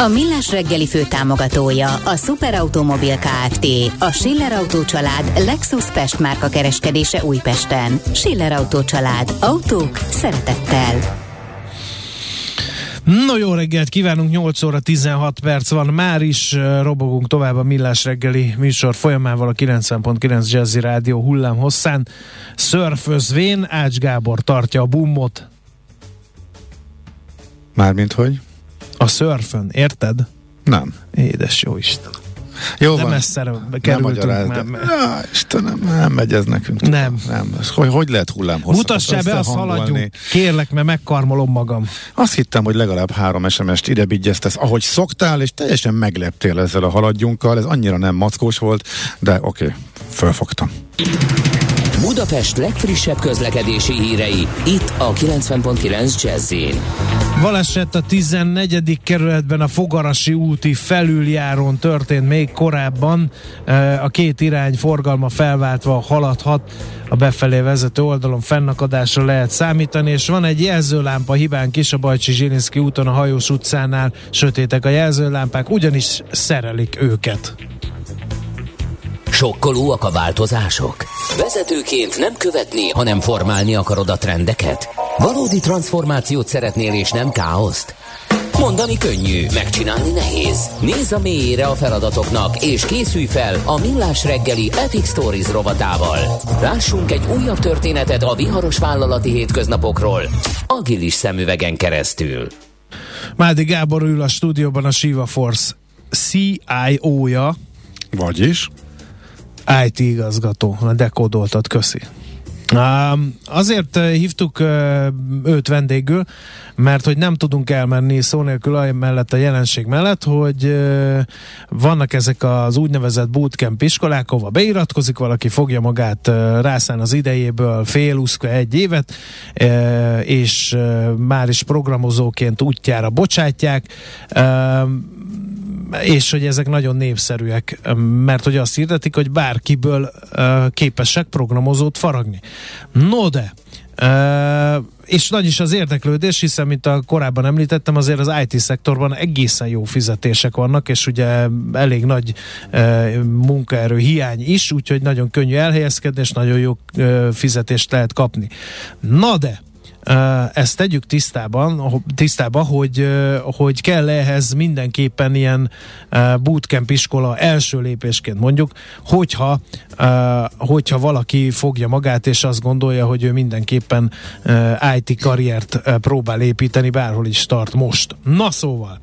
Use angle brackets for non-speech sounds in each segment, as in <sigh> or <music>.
A Millás reggeli fő támogatója a Superautomobil KFT, a Schiller Auto család Lexus Pest márka kereskedése Újpesten. Schiller Auto család. Autók szeretettel. No jó reggelt kívánunk, 8 óra 16 perc van, már is robogunk tovább a Millás reggeli műsor folyamával a 90.9 Jazzy Rádió hullám hosszán. Szörfözvén Ács Gábor tartja a bummot. Mármint hogy? A szörfön, érted? Nem. Édes jó Isten. Jó De van. messzere kerültünk Nem már. de... Ja, Istenem, nem megy ez nekünk. Nem. nem. Ez Hogy, hogy lehet hullám Mutassál be, azt haladjunk. Kérlek, mert megkarmolom magam. Azt hittem, hogy legalább három SMS-t ide bigyeztesz, ahogy szoktál, és teljesen megleptél ezzel a haladjunkkal. Ez annyira nem mackós volt, de oké, okay, fölfogtam. Budapest legfrissebb közlekedési hírei, itt a 90.9 jazz Baleset a 14. kerületben a Fogarasi úti felüljárón történt még korábban. A két irány forgalma felváltva haladhat. A befelé vezető oldalon fennakadásra lehet számítani, és van egy jelzőlámpa hibánk is a Bajcsi Zsilinszki úton a Hajós utcánál. Sötétek a jelzőlámpák, ugyanis szerelik őket. Sokkolóak a változások? Vezetőként nem követni, hanem formálni akarod a trendeket? Valódi transformációt szeretnél és nem káoszt? Mondani könnyű, megcsinálni nehéz. Nézz a mélyére a feladatoknak, és készülj fel a Millás reggeli Epic Stories rovatával. Lássunk egy újabb történetet a viharos vállalati hétköznapokról, agilis szemüvegen keresztül. Mádi Gábor ül a stúdióban a Shiva Force CIO-ja. Vagyis? IT igazgató, dekódoltat, köszi. Azért uh, hívtuk uh, őt vendégül, mert hogy nem tudunk elmenni szó nélkül mellett a jelenség mellett, hogy uh, vannak ezek az úgynevezett bootcamp iskolák, ahova beiratkozik valaki, fogja magát rászán az idejéből fél, uszka egy évet, és már is programozóként útjára bocsátják. És hogy ezek nagyon népszerűek, mert hogy azt hirdetik, hogy bárkiből képesek programozót faragni. No de, és nagy is az érdeklődés, hiszen, mint a korábban említettem, azért az IT szektorban egészen jó fizetések vannak, és ugye elég nagy munkaerő hiány is, úgyhogy nagyon könnyű elhelyezkedni, és nagyon jó fizetést lehet kapni. Na de, ezt tegyük tisztában, tisztába, hogy, hogy kell ehhez mindenképpen ilyen bootcamp iskola első lépésként mondjuk, hogyha, hogyha valaki fogja magát, és azt gondolja, hogy ő mindenképpen IT karriert próbál építeni, bárhol is tart most. Na szóval.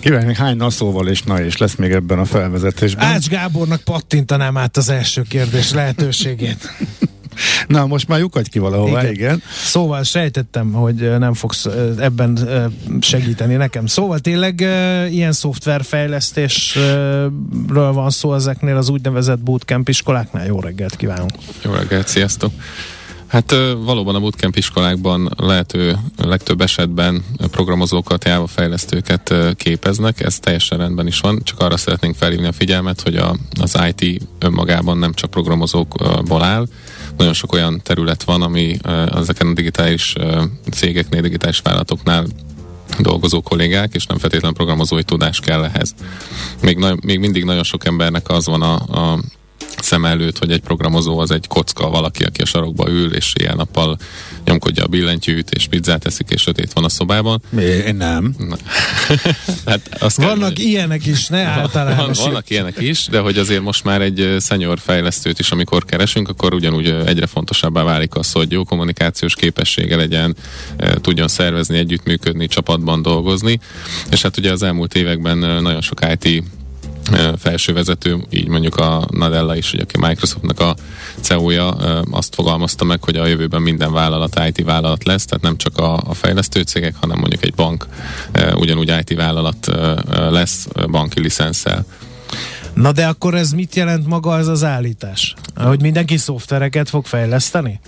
Kívánni hány na szóval és na és lesz még ebben a felvezetésben. Ács Gábornak pattintanám át az első kérdés lehetőségét. <laughs> Na, most már lyukadj ki valahova, igen. igen. Szóval sejtettem, hogy nem fogsz ebben segíteni nekem. Szóval tényleg ilyen szoftverfejlesztésről van szó ezeknél az úgynevezett bootcamp iskoláknál. Jó reggelt kívánunk! Jó reggelt, sziasztok! Hát valóban a bootcamp iskolákban lehető legtöbb esetben programozókat, Java fejlesztőket képeznek, ez teljesen rendben is van, csak arra szeretnénk felhívni a figyelmet, hogy a, az IT önmagában nem csak programozókból áll, nagyon sok olyan terület van, ami ezeken a digitális cégeknél, digitális vállalatoknál dolgozó kollégák, és nem feltétlenül programozói tudás kell ehhez. Még, na- még mindig nagyon sok embernek az van a, a szem előtt, hogy egy programozó az egy kocka, valaki, aki a sarokba ül, és ilyen nappal nyomkodja a billentyűt, és pizzát eszik, és sötét van a szobában. Én nem. <laughs> hát azt vannak kell, ilyenek is, ne általában. Van, vannak ilyenek is, de hogy azért most már egy senior fejlesztőt is, amikor keresünk, akkor ugyanúgy egyre fontosabbá válik az, hogy jó kommunikációs képessége legyen, tudjon szervezni, együttműködni, csapatban dolgozni. És hát ugye az elmúlt években nagyon sok IT felsővezető, így mondjuk a Nadella is, ugye, aki Microsoftnak a CEO-ja, azt fogalmazta meg, hogy a jövőben minden vállalat IT vállalat lesz, tehát nem csak a, a fejlesztő cégek, hanem mondjuk egy bank ugyanúgy IT vállalat lesz banki licenszel. Na de akkor ez mit jelent maga ez az állítás? Hogy mindenki szoftvereket fog fejleszteni?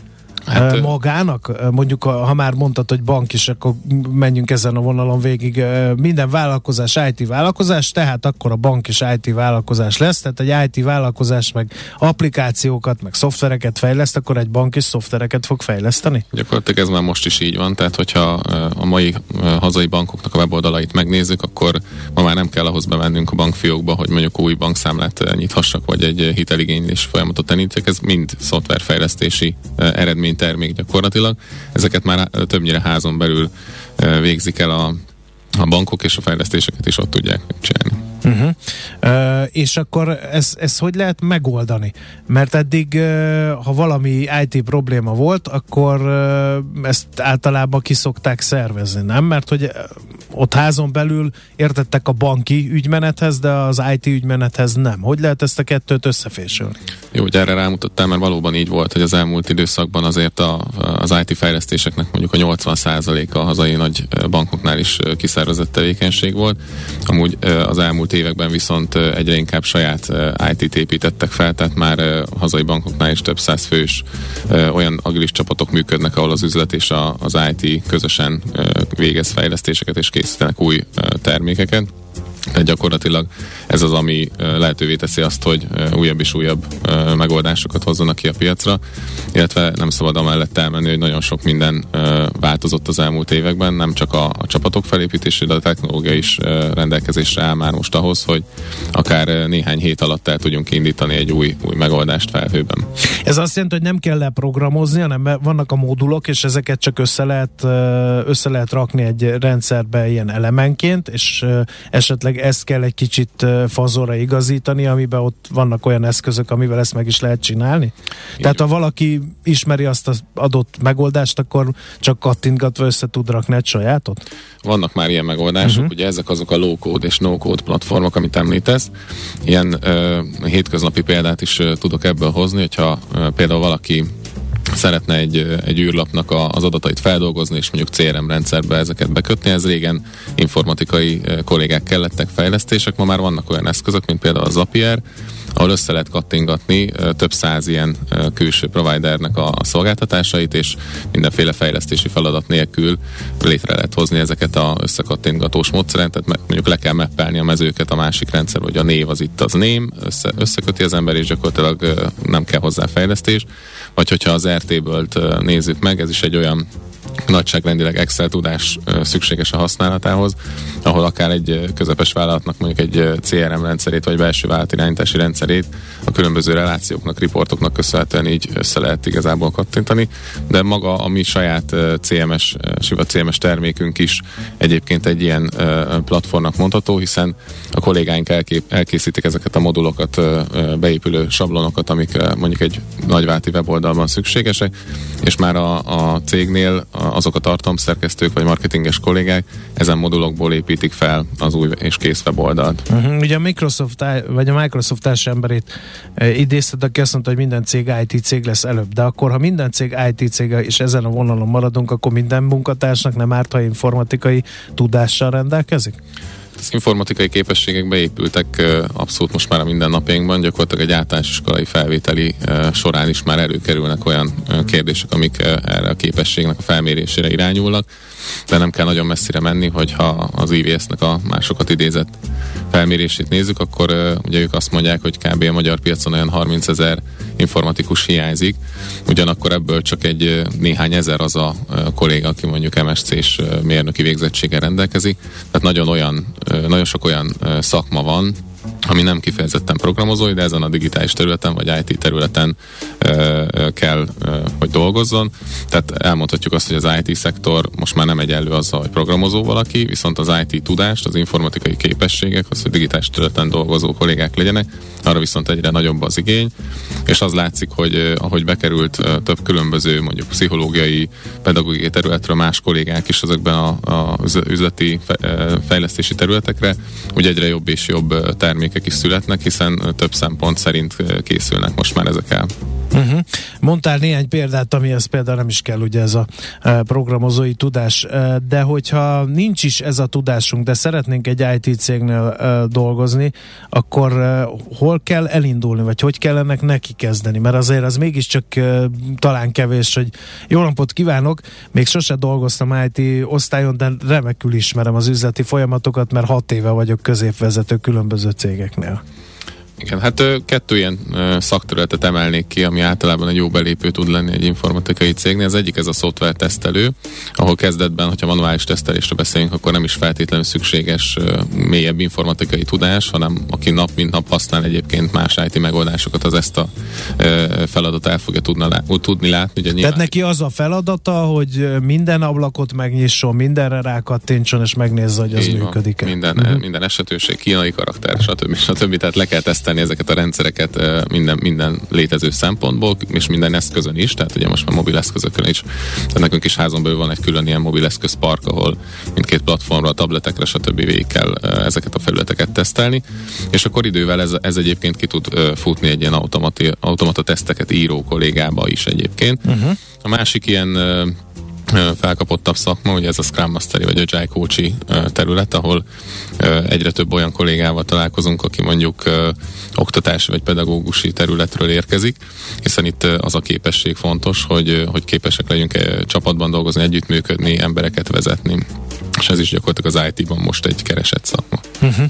Hát, magának? Mondjuk, ha már mondtad, hogy bank is, akkor menjünk ezen a vonalon végig. Minden vállalkozás IT vállalkozás, tehát akkor a bank is IT vállalkozás lesz, tehát egy IT vállalkozás meg applikációkat, meg szoftvereket fejleszt, akkor egy bank is szoftvereket fog fejleszteni? Gyakorlatilag ez már most is így van, tehát hogyha a mai hazai bankoknak a weboldalait megnézzük, akkor ma már nem kell ahhoz bemennünk a bankfiókba, hogy mondjuk új bankszámlát nyithassak, vagy egy hiteligénylés folyamatot elindítsak, ez mind szoftverfejlesztési eredmény termék gyakorlatilag. Ezeket már többnyire házon belül végzik el a, a bankok, és a fejlesztéseket is ott tudják megcsinálni. Uh-huh. Uh, és akkor ezt ez hogy lehet megoldani? Mert eddig, uh, ha valami IT probléma volt, akkor uh, ezt általában kiszokták szervezni, nem? Mert hogy ott házon belül értettek a banki ügymenethez, de az IT ügymenethez nem. Hogy lehet ezt a kettőt összefésülni? Jó, hogy erre rámutattál, mert valóban így volt, hogy az elmúlt időszakban azért a, az IT fejlesztéseknek mondjuk a 80%-a a hazai nagy bankoknál is kiszervezett tevékenység volt. Amúgy az elmúlt években viszont egyre inkább saját IT-t építettek fel, tehát már hazai bankoknál is több száz fős olyan agilis csapatok működnek, ahol az üzlet és az IT közösen végez fejlesztéseket és készítenek új termékeket. Tehát gyakorlatilag ez az, ami lehetővé teszi azt, hogy újabb és újabb megoldásokat hozzanak ki a piacra, illetve nem szabad amellett elmenni, hogy nagyon sok minden változott az elmúlt években, nem csak a, a csapatok felépítése, de a technológia is rendelkezésre áll már most ahhoz, hogy akár néhány hét alatt el tudjunk indítani egy új, új megoldást felhőben. Ez azt jelenti, hogy nem kell leprogramozni, hanem vannak a módulok, és ezeket csak össze lehet, össze lehet rakni egy rendszerbe ilyen elemenként, és esetleg ezt kell egy kicsit fazóra igazítani, amiben ott vannak olyan eszközök, amivel ezt meg is lehet csinálni? Igen. Tehát ha valaki ismeri azt az adott megoldást, akkor csak kattintgatva össze tud rakni egy sajátot? Vannak már ilyen megoldások, uh-huh. ugye ezek azok a low-code és no-code platformok, amit említesz. Ilyen uh, hétköznapi példát is uh, tudok ebből hozni, hogyha uh, például valaki szeretne egy, egy űrlapnak a, az adatait feldolgozni, és mondjuk CRM rendszerbe ezeket bekötni. Ez régen informatikai kollégák kellettek fejlesztések, ma már vannak olyan eszközök, mint például a Zapier, ahol össze lehet kattingatni több száz ilyen külső providernek a szolgáltatásait, és mindenféle fejlesztési feladat nélkül létre lehet hozni ezeket a összekattingatós módszereket, tehát mondjuk le kell meppelni a mezőket a másik rendszer, vagy a név az itt az ném, össze, összeköti az ember, és gyakorlatilag nem kell hozzá fejlesztés. Vagy hogyha az RT-ből nézzük meg, ez is egy olyan nagyságrendileg Excel tudás szükséges a használatához, ahol akár egy közepes vállalatnak mondjuk egy CRM rendszerét, vagy belső vállalatirányítási rendszerét a különböző relációknak, riportoknak köszönhetően így össze lehet igazából kattintani, de maga a mi saját CMS, Siva CMS termékünk is egyébként egy ilyen platformnak mondható, hiszen a kollégáink elkép, elkészítik ezeket a modulokat, beépülő sablonokat, amik mondjuk egy nagyváti weboldalban szükségesek, és már a, a cégnél azok a tartalomszerkesztők vagy marketinges kollégák ezen modulokból építik fel az új és kész weboldalt. Uh-huh. Ugye a Microsoft, vagy a Microsoft emberét e, idézted, aki azt mondta, hogy minden cég IT cég lesz előbb, de akkor ha minden cég IT cég, és ezen a vonalon maradunk, akkor minden munkatársnak nem árt, ha informatikai tudással rendelkezik? Az informatikai képességek beépültek abszolút most már a mindennapjainkban, gyakorlatilag egy általános iskolai felvételi során is már előkerülnek olyan kérdések, amik erre a képességnek a felmérésére irányulnak, de nem kell nagyon messzire menni, hogyha az IVS-nek a másokat idézett felmérését nézzük, akkor ugye ők azt mondják, hogy kb. a magyar piacon olyan 30 ezer informatikus hiányzik, ugyanakkor ebből csak egy néhány ezer az a kolléga, aki mondjuk MSC-s mérnöki végzettséggel rendelkezik, tehát nagyon olyan, nagyon sok olyan szakma van, ami nem kifejezetten programozói, de ezen a digitális területen vagy IT területen ö, kell, ö, hogy dolgozzon. Tehát elmondhatjuk azt, hogy az IT szektor most már nem egy elő azzal, hogy programozó valaki, viszont az IT tudást, az informatikai képességek, az, hogy digitális területen dolgozó kollégák legyenek, arra viszont egyre nagyobb az igény, és az látszik, hogy ö, ahogy bekerült ö, több különböző mondjuk pszichológiai, pedagógiai területről más kollégák is ezekben a, a üzleti fejlesztési területekre, hogy egyre jobb és jobb termékek is születnek, hiszen több szempont szerint készülnek most már ezek el. Uh-huh. Mondtál néhány példát, amihez például nem is kell ugye ez a programozói tudás, de hogyha nincs is ez a tudásunk, de szeretnénk egy IT cégnél dolgozni, akkor hol kell elindulni, vagy hogy kell ennek neki kezdeni? Mert azért az mégiscsak talán kevés, hogy jó napot kívánok, még sose dolgoztam IT osztályon, de remekül ismerem az üzleti folyamatokat, mert hat éve vagyok középvezető különböző cégeknél. Igen, hát kettő ilyen szakterületet emelnék ki, ami általában egy jó belépő tud lenni egy informatikai cégnél. Az egyik ez a szoftver tesztelő, ahol kezdetben, hogyha manuális tesztelésre beszélünk, akkor nem is feltétlenül szükséges mélyebb informatikai tudás, hanem aki nap mint nap használ egyébként más IT megoldásokat, az ezt a feladat el fogja tudna, tudni látni. Ugye Tehát neki az a feladata, hogy minden ablakot megnyisson, mindenre rákattintson, és megnézze, hogy az működik-e. Minden, uh-huh. minden esetőség, kínai karakter, stb. stb. Tehát le kell tesztelni fejleszteni ezeket a rendszereket minden, minden létező szempontból, és minden eszközön is, tehát ugye most már mobil eszközökön is. Tehát nekünk is házon belül van egy külön ilyen mobil eszközpark, ahol mindkét platformra, tabletekre, stb. végig kell ezeket a felületeket tesztelni, és akkor idővel ez, ez egyébként ki tud futni egy ilyen automati, automata teszteket író kollégába is egyébként. Uh-huh. A másik ilyen felkapottabb szakma, ugye ez a Scrum Mastery vagy Agile Coachy terület, ahol egyre több olyan kollégával találkozunk, aki mondjuk oktatási vagy pedagógusi területről érkezik, hiszen itt az a képesség fontos, hogy, hogy képesek legyünk csapatban dolgozni, együttműködni, embereket vezetni és ez is gyakorlatilag az IT-ban most egy keresett szakma. Uh-huh.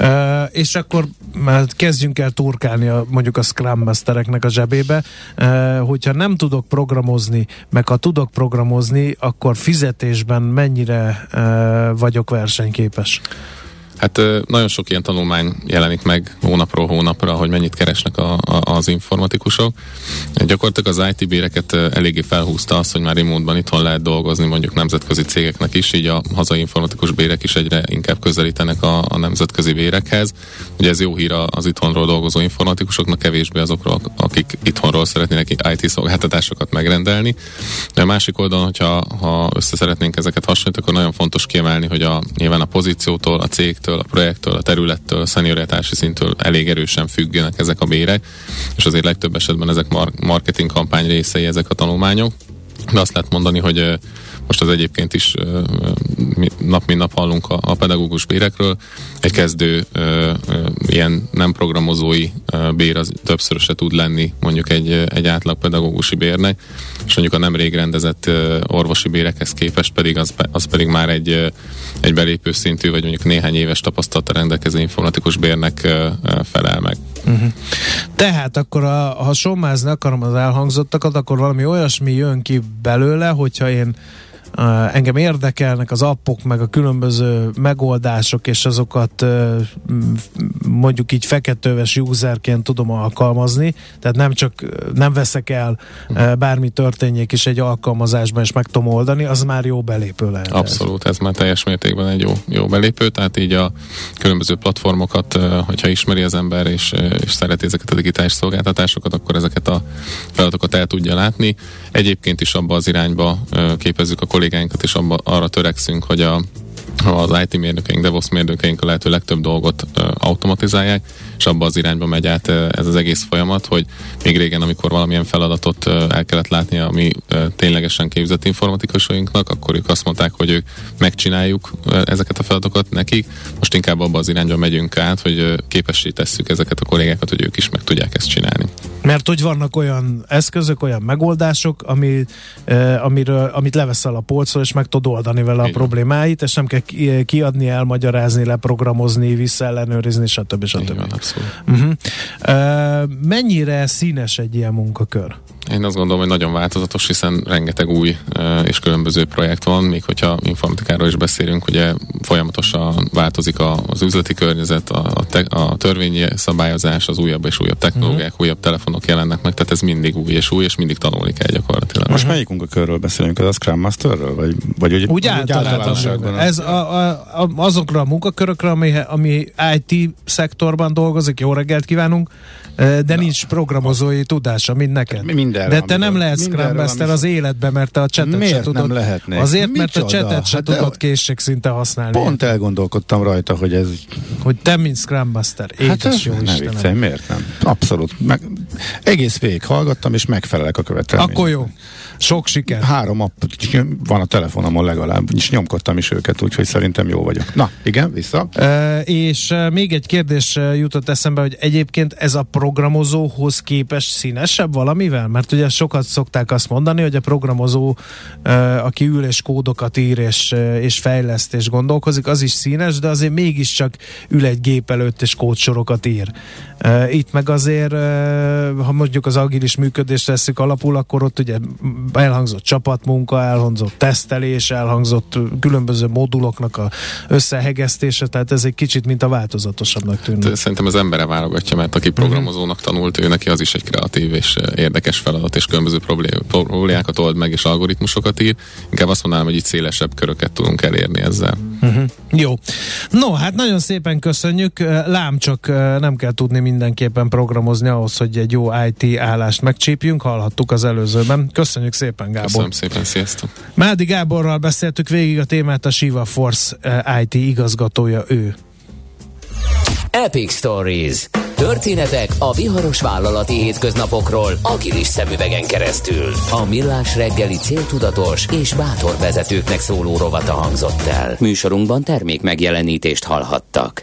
Uh, és akkor már kezdjünk el turkálni a, mondjuk a Scrum Mastereknek a zsebébe, uh, hogyha nem tudok programozni, meg ha tudok programozni, akkor fizetésben mennyire uh, vagyok versenyképes? Hát nagyon sok ilyen tanulmány jelenik meg hónapról hónapra, hogy mennyit keresnek a, a, az informatikusok. Gyakorlatilag az IT béreket eléggé felhúzta azt, hogy már remote itthon lehet dolgozni, mondjuk nemzetközi cégeknek is, így a hazai informatikus bérek is egyre inkább közelítenek a, a nemzetközi bérekhez. Ugye ez jó hír az itthonról dolgozó informatikusoknak, kevésbé azokról, akik itthonról szeretnének IT szolgáltatásokat megrendelni. De a másik oldalon, hogyha ha össze szeretnénk ezeket hasonlítani, akkor nagyon fontos kiemelni, hogy a, nyilván a pozíciótól, a cégtől, cégtől, a projektől, a területtől, a szenioritási szintől elég erősen függenek ezek a bérek, és azért legtöbb esetben ezek mar- marketing kampány részei ezek a tanulmányok. De azt lehet mondani, hogy most az egyébként is nap mint nap hallunk a, a pedagógus bérekről. Egy kezdő ilyen nem programozói bér az többszöröse tud lenni mondjuk egy, egy átlag pedagógusi bérnek, és mondjuk a nemrég rendezett orvosi bérekhez képest pedig az, az pedig már egy, egy belépő szintű, vagy mondjuk néhány éves tapasztalata rendelkező informatikus bérnek felel meg. Uh-huh. Tehát akkor, a, ha sommázni akarom az elhangzottakat, akkor valami olyasmi jön ki belőle, hogyha én engem érdekelnek az appok, meg a különböző megoldások, és azokat mondjuk így feketőves userként tudom alkalmazni, tehát nem csak nem veszek el bármi történjék is egy alkalmazásban, és meg tudom oldani, az már jó belépő lehet. Abszolút, ez már teljes mértékben egy jó, jó belépő, tehát így a különböző platformokat, hogyha ismeri az ember, és, és szereti ezeket a digitális szolgáltatásokat, akkor ezeket a feladatokat el tudja látni. Egyébként is abba az irányba képezzük a kollégáinkat, és abba, arra törekszünk, hogy a az IT mérnökeink, DevOps mérnökeink a lehető legtöbb dolgot automatizálják, és abba az irányba megy át ez az egész folyamat, hogy még régen, amikor valamilyen feladatot el kellett látni a mi ténylegesen képzett informatikusainknak, akkor ők azt mondták, hogy ők megcsináljuk ezeket a feladatokat nekik. Most inkább abba az irányba megyünk át, hogy képessé tesszük ezeket a kollégákat, hogy ők is meg tudják ezt csinálni. Mert hogy vannak olyan eszközök, olyan megoldások, ami, amiről, amit leveszel a polcról, és meg tudod oldani vele Igen. a problémáit, és nem kell kiadni, elmagyarázni, leprogramozni, visszaellenőrizni, stb. stb. Igen, uh-huh. uh, mennyire színes egy ilyen munkakör? Én azt gondolom, hogy nagyon változatos, hiszen rengeteg új és különböző projekt van, még hogyha informatikáról is beszélünk, ugye folyamatosan változik az üzleti környezet, a, a, te, a törvényi szabályozás, az újabb és újabb technológiák, uh-huh. újabb telefonok jelennek meg, tehát ez mindig új és új, és mindig tanulni kell gyakorlatilag. Most uh-huh. melyik munkakörről beszélünk? Az a Scrum Masterről? Vagy, vagy úgy, úgy általánosságban? Ez a, a, a, azokra a munkakörökre, ami, ami IT szektorban dolgozik, jó reggelt kívánunk, de nincs programozói tudása, mint neked. Mind mindenre. De te nem lehetsz Scrum Master az életben, mert te a csetet Miért se tudod. nem lehetnék? Azért, mert Micsoda? a csetet se Hát tudod készségszinte használni. Pont elgondolkodtam rajta, hogy ez... Hogy te, mint Scrum Master. Hát ez jó ne viccelj, miért nem? Abszolút. Meg, egész végig hallgattam, és megfelelek a követelménynek. Akkor jó. Sok siker. Három app van a telefonomon legalább, és nyomkodtam is őket, úgyhogy szerintem jó vagyok. Na, igen, vissza. Uh, és még egy kérdés jutott eszembe, hogy egyébként ez a programozóhoz képest színesebb valamivel? Mert ugye sokat szokták azt mondani, hogy a programozó, aki ül és kódokat ír és, és fejleszt és gondolkozik, az is színes, de azért mégiscsak ül egy gép előtt és kódsorokat ír. Itt meg azért, ha mondjuk az agilis működést veszük alapul, akkor ott ugye elhangzott csapatmunka, elhangzott tesztelés, elhangzott különböző moduloknak a összehegesztése, tehát ez egy kicsit mint a változatosabbnak tűnik. Szerintem az embere válogatja, mert aki programozónak tanult, ő neki az is egy kreatív és érdekes feladat, és különböző problé- problémákat old meg, és algoritmusokat ír. Inkább azt mondanám, hogy itt szélesebb köröket tudunk elérni ezzel. Uh-huh. Jó. No, hát nagyon szépen köszönjük. Lám csak nem kell tudni mindenképpen programozni ahhoz, hogy egy jó IT állást megcsípjünk. Hallhattuk az előzőben. Köszönjük szépen, Gábor. Köszönöm szépen, sziasztok! Mádi Gáborral beszéltük végig a témát, a Shiva Force eh, IT igazgatója ő. Epic Stories. Történetek a viharos vállalati hétköznapokról agilis szemüvegen keresztül. A millás reggeli céltudatos és bátor vezetőknek szóló rovata hangzott el. Műsorunkban termék megjelenítést hallhattak.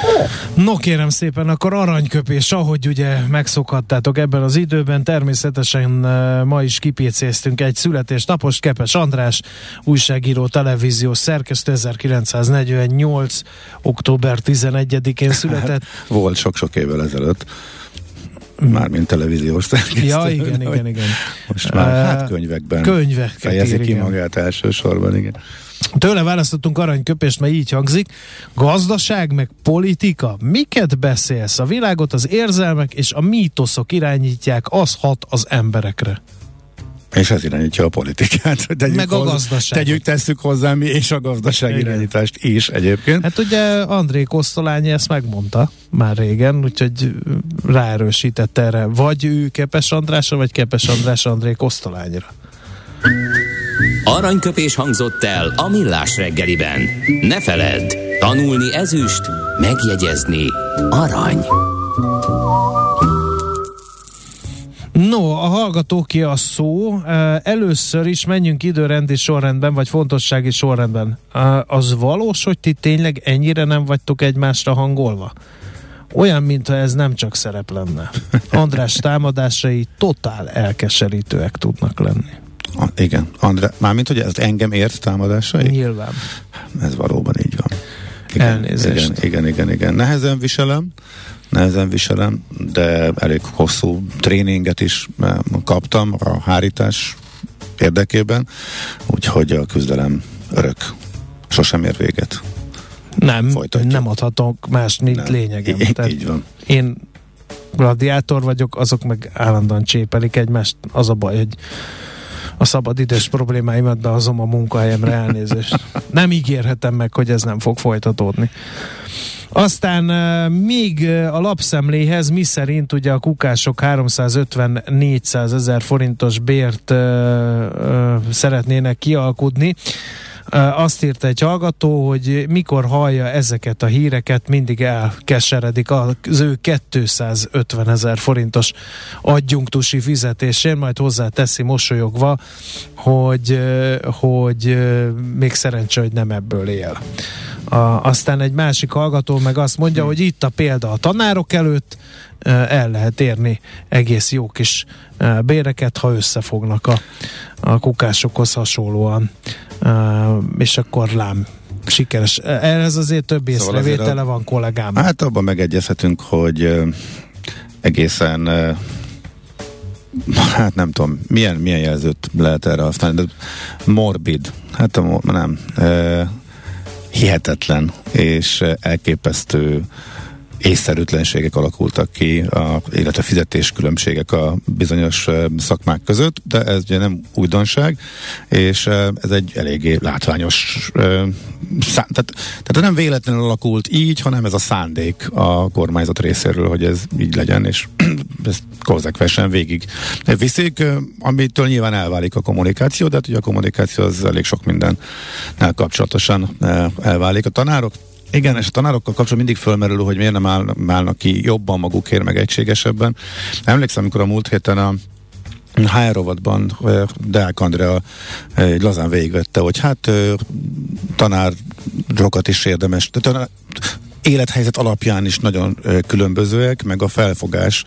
No kérem szépen, akkor aranyköpés, ahogy ugye megszokhattátok ebben az időben, természetesen ma is kipécéztünk egy születésnapost, Kepes András, újságíró, televíziós szerkesztő 1948. október 11-én született. <laughs> Volt sok-sok évvel ezelőtt. Mármint televíziós szerkesztő. Ja, igen, igen, igen. Most már hát könyvekben könyveket fejezi ki igen. magát elsősorban, igen. Tőle választottunk aranyköpést, mert így hangzik. Gazdaság meg politika? Miket beszélsz? A világot az érzelmek és a mítoszok irányítják, az hat az emberekre. És ez irányítja a politikát. Tegyük <laughs> Meg a hozzá- gazdaságot. Tegyük, tesszük hozzá mi és a gazdaság Igen. irányítást is egyébként. Hát ugye André Kosztolányi ezt megmondta már régen, úgyhogy ráerősített erre. Vagy ő Kepes Andrásra, vagy Kepes András André Kosztolányra. Aranyköpés hangzott el a millás reggeliben. Ne feledd, tanulni ezüst, megjegyezni arany. No, a hallgató ki a szó. Először is menjünk időrendi sorrendben, vagy fontossági sorrendben. Az valós, hogy ti tényleg ennyire nem vagytok egymásra hangolva? Olyan, mintha ez nem csak szerep lenne. András támadásai totál elkeserítőek tudnak lenni. A, igen, Andrá, mármint, hogy ez engem ért támadásai? Nyilván. Ez valóban így van. Elnézést. Igen, igen, igen, igen. Nehezen viselem, nehezen viselem, de elég hosszú tréninget is eh, kaptam a hárítás érdekében, úgyhogy a küzdelem örök. Sosem ér véget. Nem, Folytatjuk. nem adhatok más, mint Nem. lényegem. Í- Tehát így van. én gladiátor vagyok, azok meg állandóan csépelik egymást. Az a baj, hogy a szabad idős problémáimat behozom a munkahelyemre elnézést. Nem ígérhetem meg, hogy ez nem fog folytatódni. Aztán még a lapszemléhez, mi szerint ugye a kukások 350-400 ezer forintos bért uh, uh, szeretnének kialkudni. Azt írta egy hallgató, hogy mikor hallja ezeket a híreket, mindig elkeseredik az ő 250 ezer forintos adjunktusi fizetésén, majd hozzá teszi mosolyogva, hogy, hogy még szerencse, hogy nem ebből él. A, aztán egy másik hallgató meg azt mondja, hogy itt a példa a tanárok előtt, el lehet érni egész jó kis béreket, ha összefognak a, a kukásokhoz hasonlóan. És akkor lám sikeres. Ez azért több Szóval észrevétele a- van kollégám. Hát abban megegyezhetünk, hogy egészen hát nem tudom, milyen, milyen jelzőt lehet erre használni, de morbid, hát a, nem, hihetetlen és elképesztő észszerűtlenségek alakultak ki, a, illetve fizetéskülönbségek a bizonyos szakmák között, de ez ugye nem újdonság, és ez egy eléggé látványos tehát, tehát nem véletlenül alakult így, hanem ez a szándék a kormányzat részéről, hogy ez így legyen, és <clears throat> ez konzekvensen végig viszik, amitől nyilván elválik a kommunikáció, de hát ugye a kommunikáció az elég sok minden kapcsolatosan elválik. A tanárok igen, és a tanárokkal kapcsolatban mindig fölmerül, hogy miért nem áll, állnak ki jobban magukért, meg egységesebben. Emlékszem, amikor a múlt héten a HR rovatban Deák Andrea egy lazán végigvette, hogy hát tanárokat is érdemes, tanár, élethelyzet alapján is nagyon különbözőek, meg a felfogás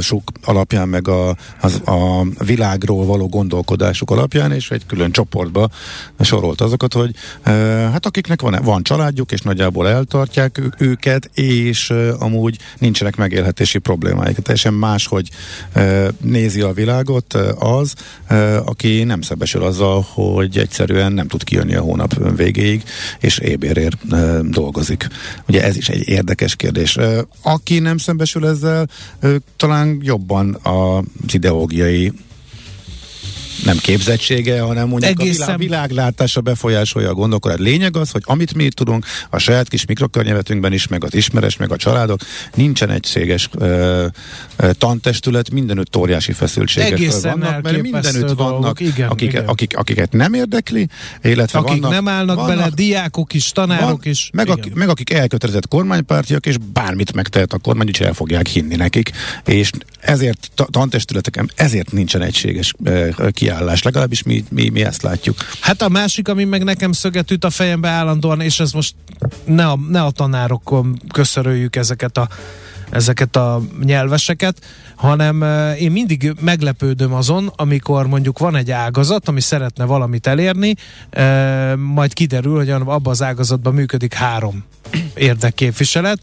sok alapján, meg a, az, a világról való gondolkodásuk alapján, és egy külön csoportba sorolt azokat, hogy hát akiknek van, van családjuk, és nagyjából eltartják őket, és amúgy nincsenek megélhetési problémáik. Teljesen más, hogy nézi a világot az, aki nem szembesül azzal, hogy egyszerűen nem tud kijönni a hónap végéig, és ébérért ö, dolgozik. Ugye ez is egy érdekes kérdés. Aki nem szembesül ezzel, talán jobban az ideológiai nem képzettsége, hanem mondjuk Egészen... a világ, világlátása befolyásolja a gondolkodást. Lényeg az, hogy amit mi tudunk, a saját kis mikrokörnyezetünkben is, meg az ismeres, meg a családok, nincsen egységes ö, ö, tantestület, mindenütt óriási feszültségek Egészen vannak, mert mindenütt dolgok. vannak, igen, akik, igen. Akik, akiket nem érdekli, illetve akik vannak, nem állnak vannak, bele, diákok is, tanárok van, is. Meg, akik, meg akik elkötelezett kormánypártiak, és bármit megtehet a kormány, úgyhogy el fogják hinni nekik. És ezért tantestületeken, ezért nincsen egységes uh, kiállás legalábbis mi, mi, mi ezt látjuk. Hát a másik, ami meg nekem szöget üt a fejembe állandóan, és ez most ne a, ne a tanárokon köszöröljük ezeket a ezeket a nyelveseket, hanem én mindig meglepődöm azon, amikor mondjuk van egy ágazat, ami szeretne valamit elérni, majd kiderül, hogy abban az ágazatban működik három érdekképviselet.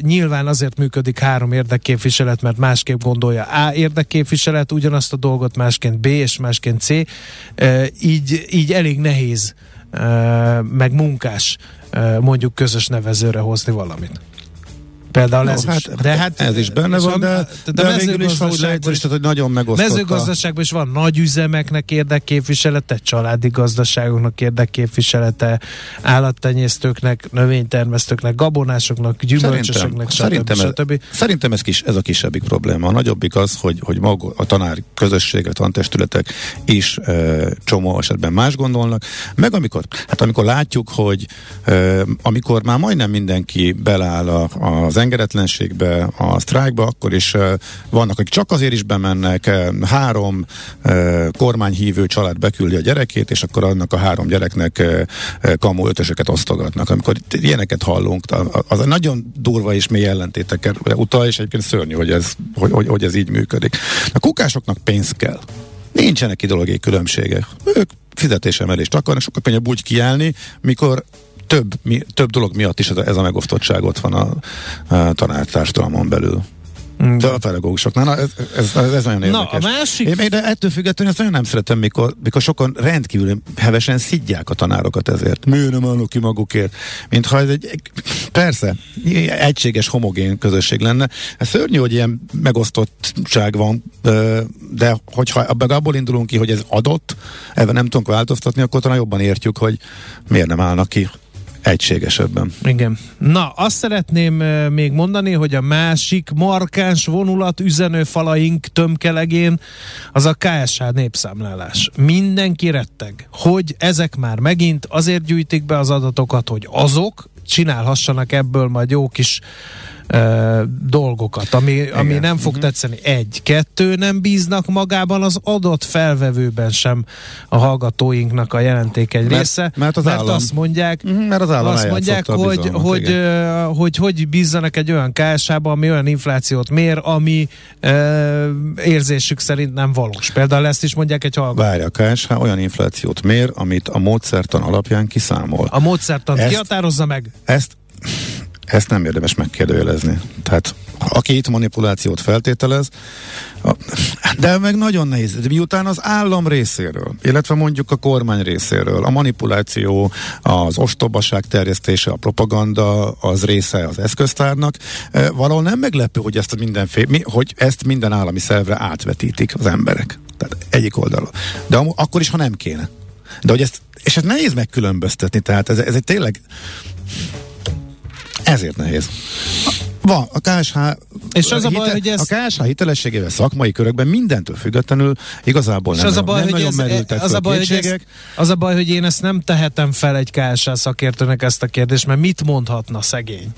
nyilván azért működik három érdekképviselet, mert másképp gondolja A érdekképviselet, ugyanazt a dolgot másként B és másként C. így, így elég nehéz, meg munkás mondjuk közös nevezőre hozni valamit. Például ez no, is. Hát, de hát ez is benne van, de, de, de végül is úgy leegyszerűsített, hogy nagyon megosztott. Mezőgazdaságban is van nagy üzemeknek érdekképviselete, családi gazdaságoknak érdekképviselete, állattenyésztőknek, növénytermesztőknek, gabonásoknak, gyümölcsösöknek, szerintem, stb. Szerintem, ez, szerintem ez, kis, ez a kisebbik probléma. A nagyobbik az, hogy, hogy maga a tanár közösség, a tantestületek is e, csomó esetben más gondolnak, meg amikor, hát amikor látjuk, hogy e, amikor már majdnem mindenki beláll a, az engedetlenségbe, a sztrájkba, akkor is vannak, akik csak azért is bemennek, három kormányhívő család beküldi a gyerekét, és akkor annak a három gyereknek kamu ötösöket osztogatnak. Amikor ilyeneket hallunk, az a nagyon durva és mély ellentétekkel utal, és egyébként szörnyű, hogy ez, hogy, hogy, hogy ez így működik. A kukásoknak pénz kell. Nincsenek ideológiai különbségek. Ők fizetésemelést akarnak, sokkal könnyebb úgy kiállni, mikor több, mi, több dolog miatt is ez a, ez a megosztottság ott van a, a tanártársadalmon belül. Mm. De a pedagógusoknál, na, ez, ez, ez, ez nagyon érdekes. Na, a másik... Én, de ettől függetlenül ezt nagyon nem szeretem, mikor, mikor sokan rendkívül hevesen szidják a tanárokat ezért. Miért nem állnak ki magukért? Mintha ez egy, persze, egységes, homogén közösség lenne. Ez szörnyű, hogy ilyen megosztottság van, de hogyha abból indulunk ki, hogy ez adott, ebben nem tudunk változtatni, akkor talán jobban értjük, hogy miért nem állnak ki egységesebben. Igen. Na, azt szeretném még mondani, hogy a másik markáns vonulat üzenőfalaink tömkelegén az a KSH népszámlálás. Mindenki retteg, hogy ezek már megint azért gyűjtik be az adatokat, hogy azok csinálhassanak ebből majd jó kis dolgokat, ami, ami nem fog uh-huh. tetszeni. Egy, kettő, nem bíznak magában az adott felvevőben sem a hallgatóinknak a jelenték egy mert, része. Mert, az mert állam. azt mondják, uh-huh, mert az állam azt mondják hogy, hogy, hogy, hogy, hogy, hogy bízzanak egy olyan KSH-ba, ami olyan inflációt mér, ami uh, érzésük szerint nem valós. Például ezt is mondják egy hallgató. Várja, a KSH olyan inflációt mér, amit a módszertan alapján kiszámol. A módszertan ezt, kihatározza meg? Ezt ezt nem érdemes megkérdőjelezni. Tehát aki itt manipulációt feltételez, de meg nagyon nehéz. De miután az állam részéről, illetve mondjuk a kormány részéről, a manipuláció, az ostobaság terjesztése, a propaganda az része az eszköztárnak, eh, valahol nem meglepő, hogy ezt, mindenféle, hogy ezt minden állami szervre átvetítik az emberek. Tehát egyik oldalon. De am- akkor is, ha nem kéne. De hogy ezt, és ez nehéz megkülönböztetni, tehát ez, ez egy tényleg ezért nehéz. Van, a KSH, És az a baj, hogy ez- a KSH hitelességével szakmai körökben mindentől függetlenül igazából És nem, az a baj, nem hogy nagyon ez, merültek az, a baj, hogy kétségek. ez, az a baj, hogy én ezt nem tehetem fel egy KSA szakértőnek ezt a kérdést, mert mit mondhatna szegény?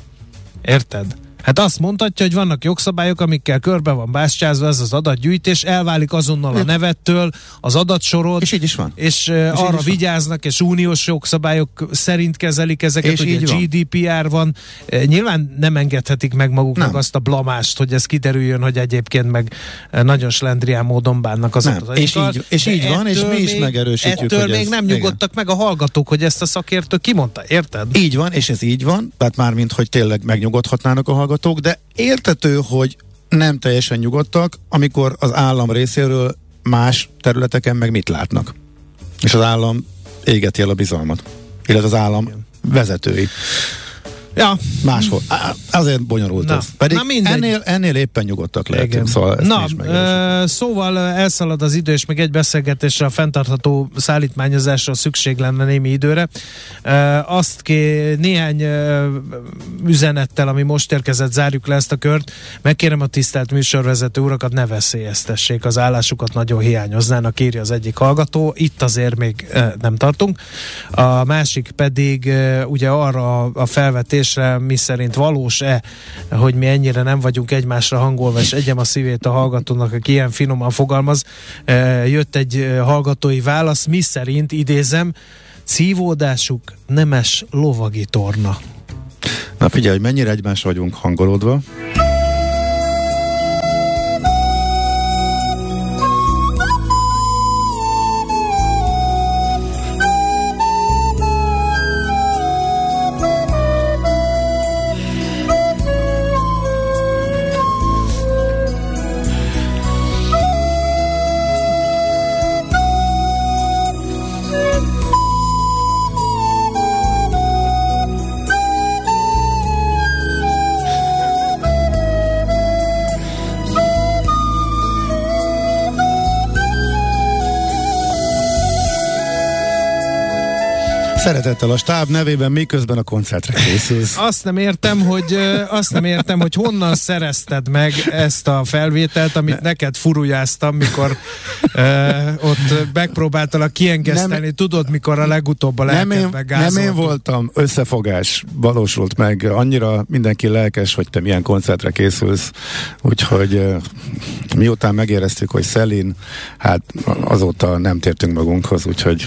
Érted? Hát azt mondhatja, hogy vannak jogszabályok, amikkel körbe van bástyázva ez az adatgyűjtés, elválik azonnal a nevettől az adatsorod, És így is van. és, uh, így arra van. vigyáznak, és uniós jogszabályok szerint kezelik ezeket, És ugye így van. GDPR van. Uh, Nyilván nem engedhetik meg maguknak Nem. azt a blamást, hogy ez kiderüljön, hogy egyébként meg nagyon slendrián módon bánnak az Nem. adatainkkal. És így- és így van, és mi is megerősítjük, Ettől hogy még ez- nem igen. nyugodtak meg a hallgatók, hogy ezt a szakértő kimondta, érted? Így van, és ez így van, tehát már mint hogy tényleg megnyugodhatnának a hallgatók, de értető, hogy nem teljesen nyugodtak, amikor az állam részéről más területeken meg mit látnak. És az állam égeti el a bizalmat. Illetve az állam vezetői. Ja, Máshol. Azért bonyolult Na. ez. Pedig Na mindegy. ennél, ennél éppen nyugodtak lehetünk. Szóval Na, ö, szóval elszalad az idő, és még egy beszélgetésre a fenntartható szállítmányozásra szükség lenne némi időre. Azt ké, néhány üzenettel, ami most érkezett, zárjuk le ezt a kört. Megkérem a tisztelt műsorvezető urakat, ne veszélyeztessék az állásukat, nagyon hiányoznának, írja az egyik hallgató. Itt azért még nem tartunk. A másik pedig ugye arra a felvetésre, mi szerint valós-e, hogy mi ennyire nem vagyunk egymásra hangolva, és egyem a szívét a hallgatónak, aki ilyen finoman fogalmaz. Ö, Jött egy ö, hallgatói válasz, mi szerint, idézem, cívódásuk nemes lovagi torna. Na figyelj, mennyire egymásra vagyunk hangolódva. Szeretettel a stáb nevében, miközben a koncertre készülsz. <laughs> Azt nem értem, hogy azt nem értem, hogy honnan szerezted meg ezt a felvételt, amit neked furujáztam, mikor ö, ott megpróbáltalak kiengesztelni. Nem- Tudod, mikor a legutóbb a Nem én, nem én voltam, összefogás valósult meg. Annyira mindenki lelkes, hogy te milyen koncertre készülsz. Úgyhogy miután megéreztük, hogy Szelin, hát azóta nem tértünk magunkhoz, úgyhogy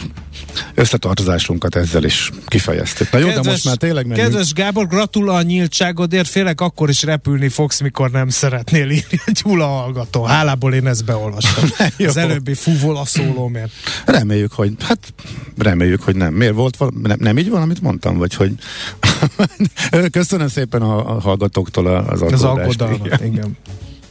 összetartozásunkat ezzel is kifejeztük. Na jó, de most már tényleg menjünk. Kedves Gábor, gratul a nyíltságodért, félek akkor is repülni fogsz, mikor nem szeretnél írni a Gyula hallgató. Hálából én ezt beolvastam. <laughs> Az előbbi fúvol a szólómért. Reméljük, hogy, hát reméljük, hogy nem. Miért volt val- nem, nem így van, amit mondtam, vagy hogy <laughs> köszönöm szépen a, a hallgatóktól az Az aggódást. aggodalmat, igen.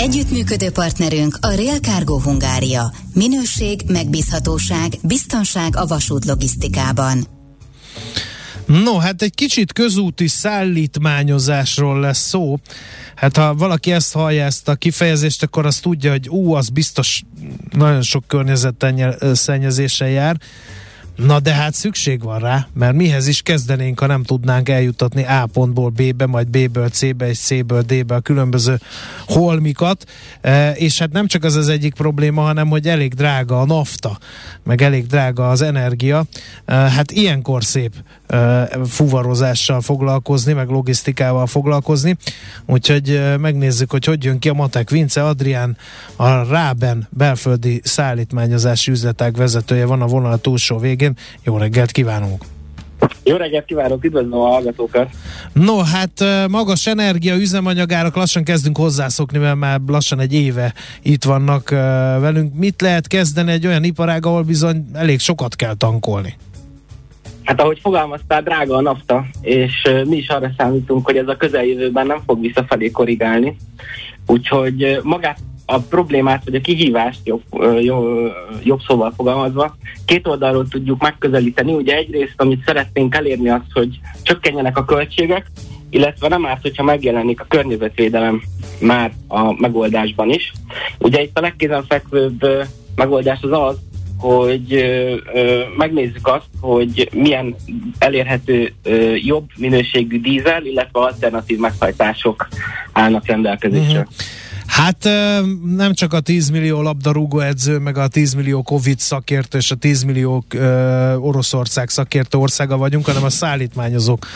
Együttműködő partnerünk a Real Cargo Hungária. Minőség, megbízhatóság, biztonság a vasút logisztikában. No, hát egy kicsit közúti szállítmányozásról lesz szó. Hát ha valaki ezt hallja, ezt a kifejezést, akkor azt tudja, hogy ú, az biztos nagyon sok környezetszennyezéssel jár. Na de hát szükség van rá, mert mihez is kezdenénk, ha nem tudnánk eljutatni A pontból B-be, majd B-ből C-be és C-ből D-be a különböző holmikat, e, és hát nem csak az az egyik probléma, hanem hogy elég drága a nafta, meg elég drága az energia. E, hát ilyenkor szép e, fuvarozással foglalkozni, meg logisztikával foglalkozni, úgyhogy e, megnézzük, hogy hogy jön ki a Matek. Vince Adrián, a Ráben belföldi szállítmányozási üzletág vezetője van a vonal túlsó végén, jó reggelt kívánunk! Jó reggelt kívánok, üdvözlöm a hallgatókat! No, hát magas energia, üzemanyagárak, lassan kezdünk hozzászokni, mert már lassan egy éve itt vannak velünk. Mit lehet kezdeni egy olyan iparág, ahol bizony elég sokat kell tankolni? Hát ahogy fogalmaztál, drága a nafta, és mi is arra számítunk, hogy ez a közeljövőben nem fog visszafelé korrigálni. Úgyhogy magát a problémát, vagy a kihívást jobb, jobb, jobb szóval fogalmazva, két oldalról tudjuk megközelíteni. Ugye egyrészt, amit szeretnénk elérni az, hogy csökkenjenek a költségek, illetve nem árt, hogyha megjelenik a környezetvédelem már a megoldásban is. Ugye itt a legkézenfekvőbb megoldás az az, hogy ö, ö, megnézzük azt, hogy milyen elérhető ö, jobb minőségű dízel, illetve alternatív meghajtások állnak rendelkezésre. Uh-huh. Hát nem csak a 10 millió labdarúgó edző, meg a 10 millió Covid szakértő és a 10 millió uh, Oroszország szakértő országa vagyunk, hanem a szállítmányozók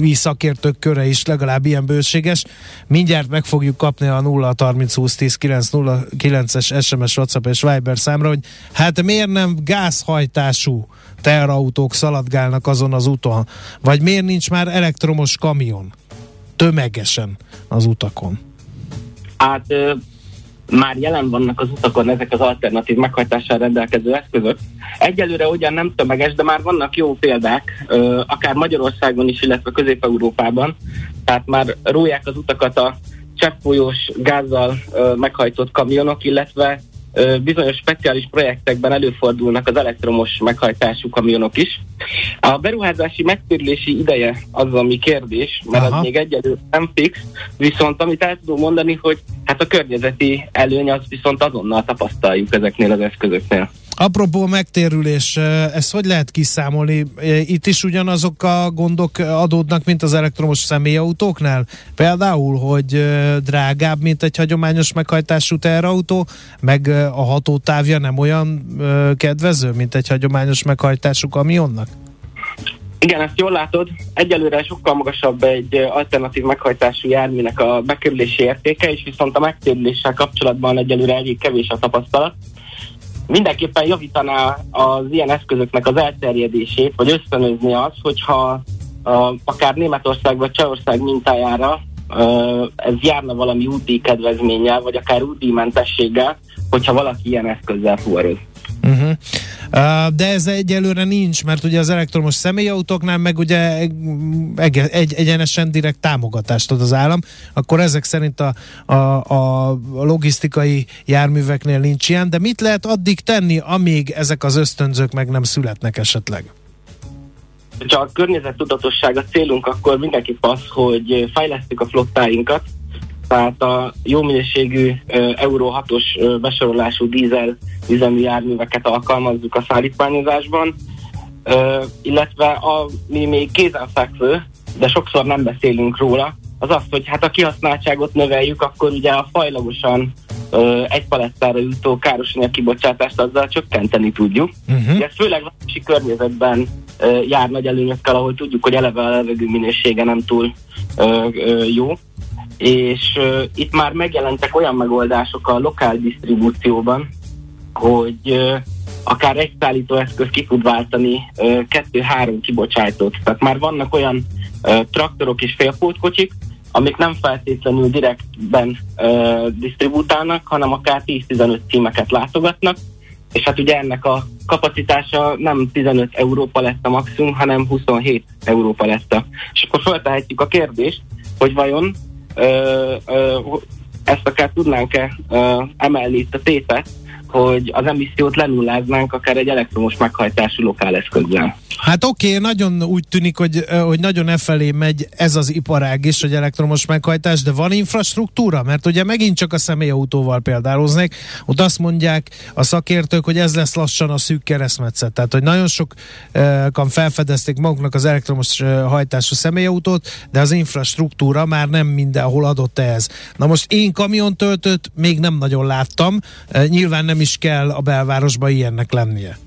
mi szakértők köre is legalább ilyen bőséges. Mindjárt meg fogjuk kapni a 0 30 20 10 9 0 9-es SMS, WhatsApp és Viber számra, hogy hát miért nem gázhajtású teherautók szaladgálnak azon az úton, vagy miért nincs már elektromos kamion tömegesen az utakon? Hát ö, már jelen vannak az utakon ezek az alternatív meghajtással rendelkező eszközök. Egyelőre ugyan nem tömeges, de már vannak jó példák, ö, akár Magyarországon is, illetve Közép-Európában. Tehát már róják az utakat a cseppfolyós gázzal ö, meghajtott kamionok, illetve bizonyos speciális projektekben előfordulnak az elektromos meghajtású kamionok is. A beruházási megtérülési ideje az, ami kérdés, mert Aha. az még egyelőre nem fix, viszont amit el tudom mondani, hogy hát a környezeti előny az viszont azonnal tapasztaljuk ezeknél az eszközöknél. Apropó megtérülés, ezt hogy lehet kiszámolni? Itt is ugyanazok a gondok adódnak, mint az elektromos személyautóknál? Például, hogy drágább, mint egy hagyományos meghajtású teherautó, meg a hatótávja nem olyan kedvező, mint egy hagyományos meghajtású kamionnak? Igen, ezt jól látod. Egyelőre sokkal magasabb egy alternatív meghajtású járműnek a bekerülési értéke, és viszont a megtérüléssel kapcsolatban egyelőre elég kevés a tapasztalat mindenképpen javítaná az ilyen eszközöknek az elterjedését, vagy ösztönözni az, hogyha uh, akár Németország vagy Csehország mintájára uh, ez járna valami úti kedvezménnyel, vagy akár útdíjmentességgel, hogyha valaki ilyen eszközzel fuvaroz. Uh-huh. De ez egyelőre nincs, mert ugye az elektromos személyautóknál meg ugye egy, egy, egyenesen direkt támogatást ad az állam, akkor ezek szerint a, a, a logisztikai járműveknél nincs ilyen, de mit lehet addig tenni, amíg ezek az ösztönzők meg nem születnek esetleg? Ha a környezettudatosság a célunk, akkor mindenképp az, hogy fejlesztjük a flottáinkat, tehát a jó minőségű Euró 6-os besorolású dízel üzemű járműveket alkalmazzuk a szállítmányozásban, illetve a, mi még kézenfekvő, de sokszor nem beszélünk róla, az az, hogy hát a kihasználtságot növeljük, akkor ugye a fajlagosan ö, egy palettára jutó károsanyag kibocsátást azzal csökkenteni tudjuk. Uh-huh. Ez főleg városi környezetben ö, jár nagy előnyökkel, ahol tudjuk, hogy eleve a levegő minősége nem túl ö, ö, jó és uh, itt már megjelentek olyan megoldások a lokál disztribúcióban, hogy uh, akár egy szállítóeszköz ki tud váltani uh, kettő-három kibocsájtót. Tehát már vannak olyan uh, traktorok és félpótkocsik, amik nem feltétlenül direktben uh, disztribútálnak, hanem akár 10-15 címeket látogatnak, és hát ugye ennek a kapacitása nem 15 Európa lett a maximum, hanem 27 Európa lett a. És akkor feltehetjük a kérdést, hogy vajon ezt akár tudnánk-e emelni itt a tétet, hogy az emissziót lenulláznánk akár egy elektromos meghajtású lokáleszközzel. Hát oké, okay, nagyon úgy tűnik, hogy, hogy nagyon e felé megy ez az iparág is, hogy elektromos meghajtás, de van infrastruktúra? Mert ugye megint csak a személyautóval példáloznék, ott azt mondják a szakértők, hogy ez lesz lassan a szűk keresztmetszet. Tehát, hogy nagyon sokan felfedezték maguknak az elektromos hajtású személyautót, de az infrastruktúra már nem mindenhol adott ehhez. Na most én kamiontöltőt még nem nagyon láttam, nyilván nem is kell a belvárosba ilyennek lennie.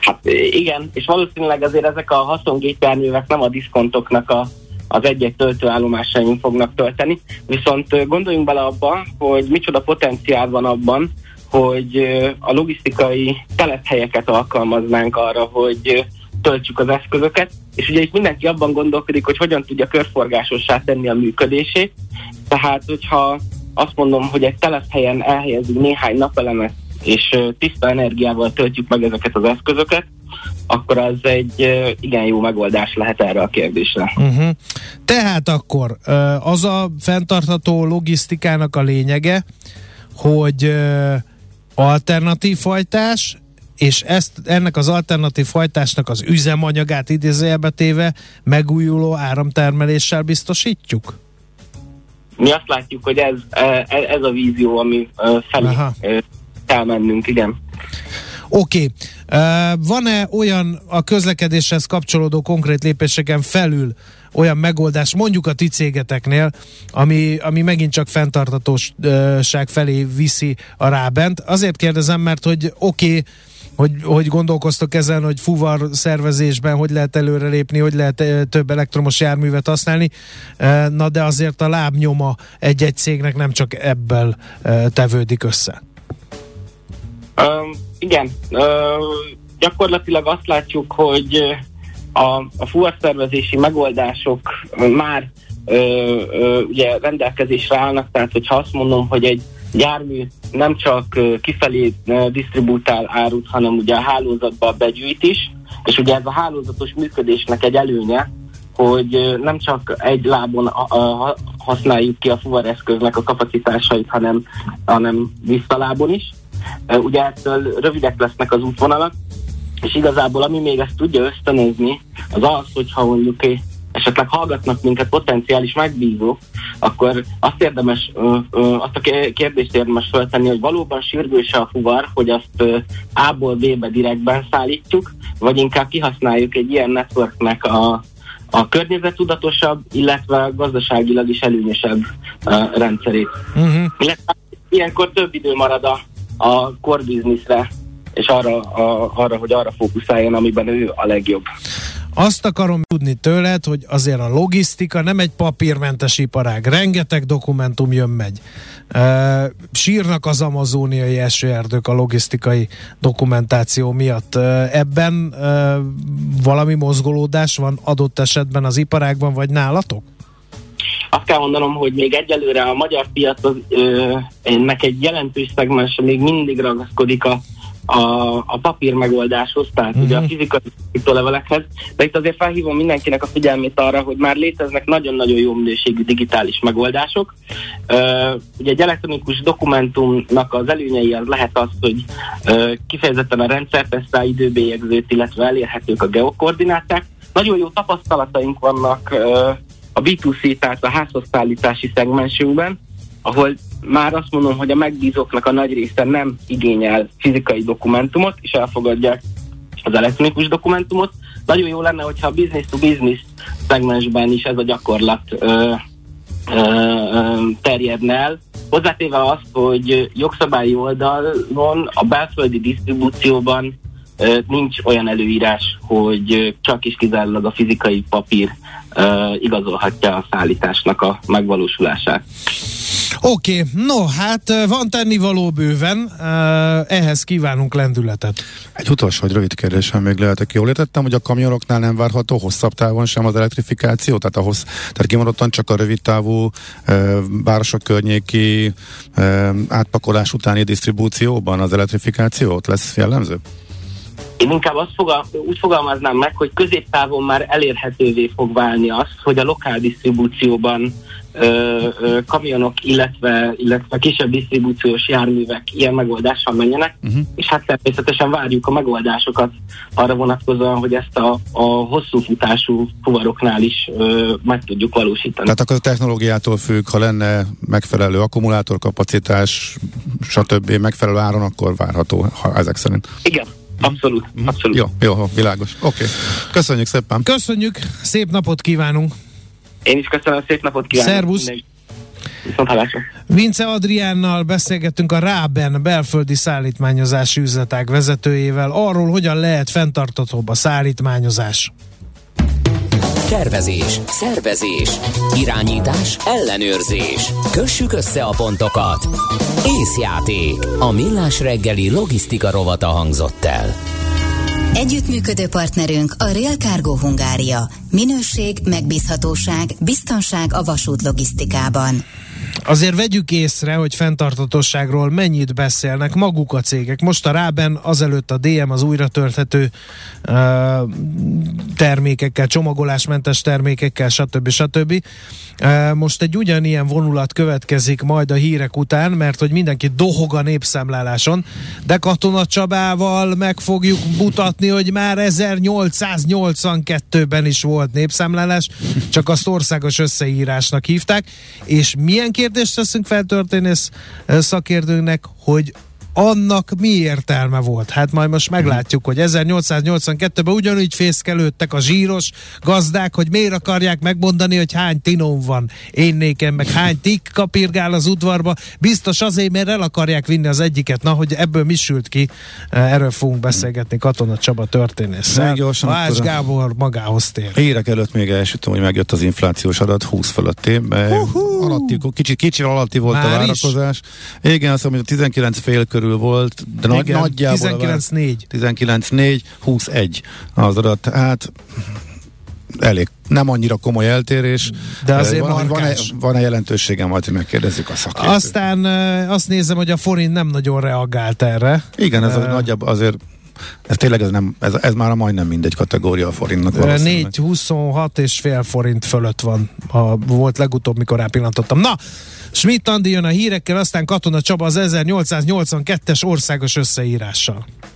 Hát igen, és valószínűleg azért ezek a haszongépjárművek nem a diszkontoknak a, az egy-egy töltőállomásain fognak tölteni, viszont gondoljunk bele abba, hogy micsoda potenciál van abban, hogy a logisztikai telephelyeket alkalmaznánk arra, hogy töltsük az eszközöket, és ugye itt mindenki abban gondolkodik, hogy hogyan tudja körforgásossá tenni a működését, tehát hogyha azt mondom, hogy egy telephelyen elhelyezünk néhány napelemet és tiszta energiával töltjük meg ezeket az eszközöket, akkor az egy igen jó megoldás lehet erre a kérdésre. Uh-huh. Tehát akkor az a fenntartható logisztikának a lényege, hogy alternatív fajtás, és ezt, ennek az alternatív fajtásnak az üzemanyagát idézőjelbe téve megújuló áramtermeléssel biztosítjuk? Mi azt látjuk, hogy ez, ez a vízió, ami felé Aha kell mennünk, igen. Oké. Okay. Uh, van-e olyan a közlekedéshez kapcsolódó konkrét lépéseken felül olyan megoldás, mondjuk a ti cégeteknél, ami, ami megint csak fenntartatóság felé viszi a rábent? Azért kérdezem, mert hogy oké, okay, hogy, hogy gondolkoztok ezen, hogy fuvar szervezésben hogy lehet előrelépni, hogy lehet több elektromos járművet használni, na de azért a lábnyoma egy-egy cégnek nem csak ebből tevődik össze. Igen, uh, gyakorlatilag azt látjuk, hogy a, a fuvarszervezési megoldások már uh, uh, ugye rendelkezésre állnak, tehát hogyha azt mondom, hogy egy jármű nem csak kifelé disztribútál árut, hanem ugye a hálózatba begyűjt is, és ugye ez a hálózatos működésnek egy előnye, hogy nem csak egy lábon a, a, használjuk ki a fuvareszköznek a kapacitásait, hanem, hanem visszalábon is. Ugye ettől rövidek lesznek az útvonalak, és igazából ami még ezt tudja ösztönözni, az az, hogyha mondjuk esetleg hallgatnak minket potenciális megbízók, akkor azt érdemes, azt a kérdést érdemes feltenni, hogy valóban sürgőse a fuvar, hogy azt A-ból B-be direktben szállítjuk, vagy inkább kihasználjuk egy ilyen networknek a, a környezetudatosabb, illetve gazdaságilag is előnyösebb rendszerét. Uh-huh. Illetve ilyenkor több idő marad a a core businessre, és arra, a, arra, hogy arra fókuszáljon, amiben ő a legjobb. Azt akarom tudni tőled, hogy azért a logisztika nem egy papírmentes iparág. Rengeteg dokumentum jön-megy. Uh, sírnak az amazóniai esőerdők a logisztikai dokumentáció miatt. Ebben valami mozgolódás van adott esetben az iparágban, vagy nálatok? Azt kell mondanom, hogy még egyelőre a magyar piac az, ö, ennek egy jelentős szegmens még mindig ragaszkodik a, a, a papír megoldáshoz, tehát mm-hmm. ugye a mhm. fizikai levelekhez, de itt azért felhívom mindenkinek a figyelmét arra, hogy már léteznek nagyon-nagyon jó minőségű digitális megoldások. Uh, ugye egy elektronikus dokumentumnak az előnyei az lehet az, hogy uh, kifejezetten a rendszertesztál időbélyegzőt, illetve elérhetők a geokoordináták. Nagyon jó tapasztalataink vannak uh, a B2C, tehát a házhozszállítási szegmensünkben, ahol már azt mondom, hogy a megbízóknak a nagy része nem igényel fizikai dokumentumot, és elfogadják az elektronikus dokumentumot. Nagyon jó lenne, hogyha a business to business szegmensben is ez a gyakorlat ö, ö, ö, terjedne el. Hozzátéve azt, hogy jogszabályi oldalon a belföldi disztribúcióban nincs olyan előírás, hogy csak is kizárólag a fizikai papír igazolhatja a szállításnak a megvalósulását. Oké, okay. no hát van tennivaló bőven, ehhez kívánunk lendületet. Egy utolsó, hogy rövid kérdésem még lehetek. Jól értettem, hogy a kamionoknál nem várható hosszabb távon sem az elektrifikáció? Tehát, a hossz, tehát kimaradtan csak a rövid távú e, városok környéki e, átpakolás utáni disztribúcióban az elektrifikációt lesz jellemző? Én inkább azt fogal, úgy fogalmaznám meg, hogy középtávon már elérhetővé fog válni az, hogy a lokál disztribúcióban ö, ö, kamionok, illetve, illetve kisebb disztribúciós járművek ilyen megoldással menjenek, uh-huh. és hát természetesen várjuk a megoldásokat arra vonatkozóan, hogy ezt a, a hosszú futású fuvaroknál is ö, meg tudjuk valósítani. Tehát akkor a technológiától függ, ha lenne megfelelő akkumulátorkapacitás, stb. megfelelő áron, akkor várható, ha ezek szerint. Igen. Abszolút, abszolút. Jó, jó, világos. Oké. Okay. Köszönjük szépen. Köszönjük, szép napot kívánunk. Én is köszönöm, szép napot kívánok. Szervusz. Vince Adriánnal beszélgettünk a Ráben belföldi szállítmányozási üzletág vezetőjével arról, hogyan lehet fenntartatóbb a szállítmányozás. Tervezés, szervezés, irányítás, ellenőrzés. Kössük össze a pontokat. Észjáték. A millás reggeli logisztika rovata hangzott el. Együttműködő partnerünk a Real Cargo Hungária. Minőség, megbízhatóság, biztonság a vasút logisztikában. Azért vegyük észre, hogy fenntartatosságról mennyit beszélnek maguk a cégek. Most a Ráben, azelőtt a DM az újra törthető uh, termékekkel, csomagolásmentes termékekkel, stb. stb. Uh, most egy ugyanilyen vonulat következik majd a hírek után, mert hogy mindenki dohog a népszámláláson, de Katona Csabával meg fogjuk mutatni, hogy már 1882-ben is volt népszámlálás, csak azt országos összeírásnak hívták, és milyen kérdést teszünk fel történész szakértőnknek, hogy annak mi értelme volt? Hát majd most meglátjuk, hogy 1882-ben ugyanúgy fészkelődtek a zsíros gazdák, hogy miért akarják megmondani, hogy hány tinom van én nékem, meg hány tik kapirgál az udvarba. Biztos azért, mert el akarják vinni az egyiket. Na, hogy ebből mi sült ki, erről fogunk beszélgetni Katona Csaba történész. Vács Gábor magához tér. Érek előtt még elsütöm, hogy megjött az inflációs adat 20 fölötti. Alatti, kicsi, kicsi alatti volt Már a várakozás. Is? Igen, azt mondom, hogy 19 fél körül volt, de nagy, Igen, nagyjából 19-4. 19-4, 21 az adat. Hát elég, nem annyira komoly eltérés. De azért van, van-e, van-e jelentősége, majd hogy megkérdezzük a szakértőt. Aztán azt nézem, hogy a forint nem nagyon reagált erre. Igen, ez uh, nagyjából azért ez tényleg ez, nem, ez, ez már a majdnem mindegy kategória a forintnak. 4,26 és fél forint fölött van. A, volt legutóbb, mikor rápillantottam. Na, Schmidt Andi jön a hírekkel, aztán Katona Csaba az 1882-es országos összeírással.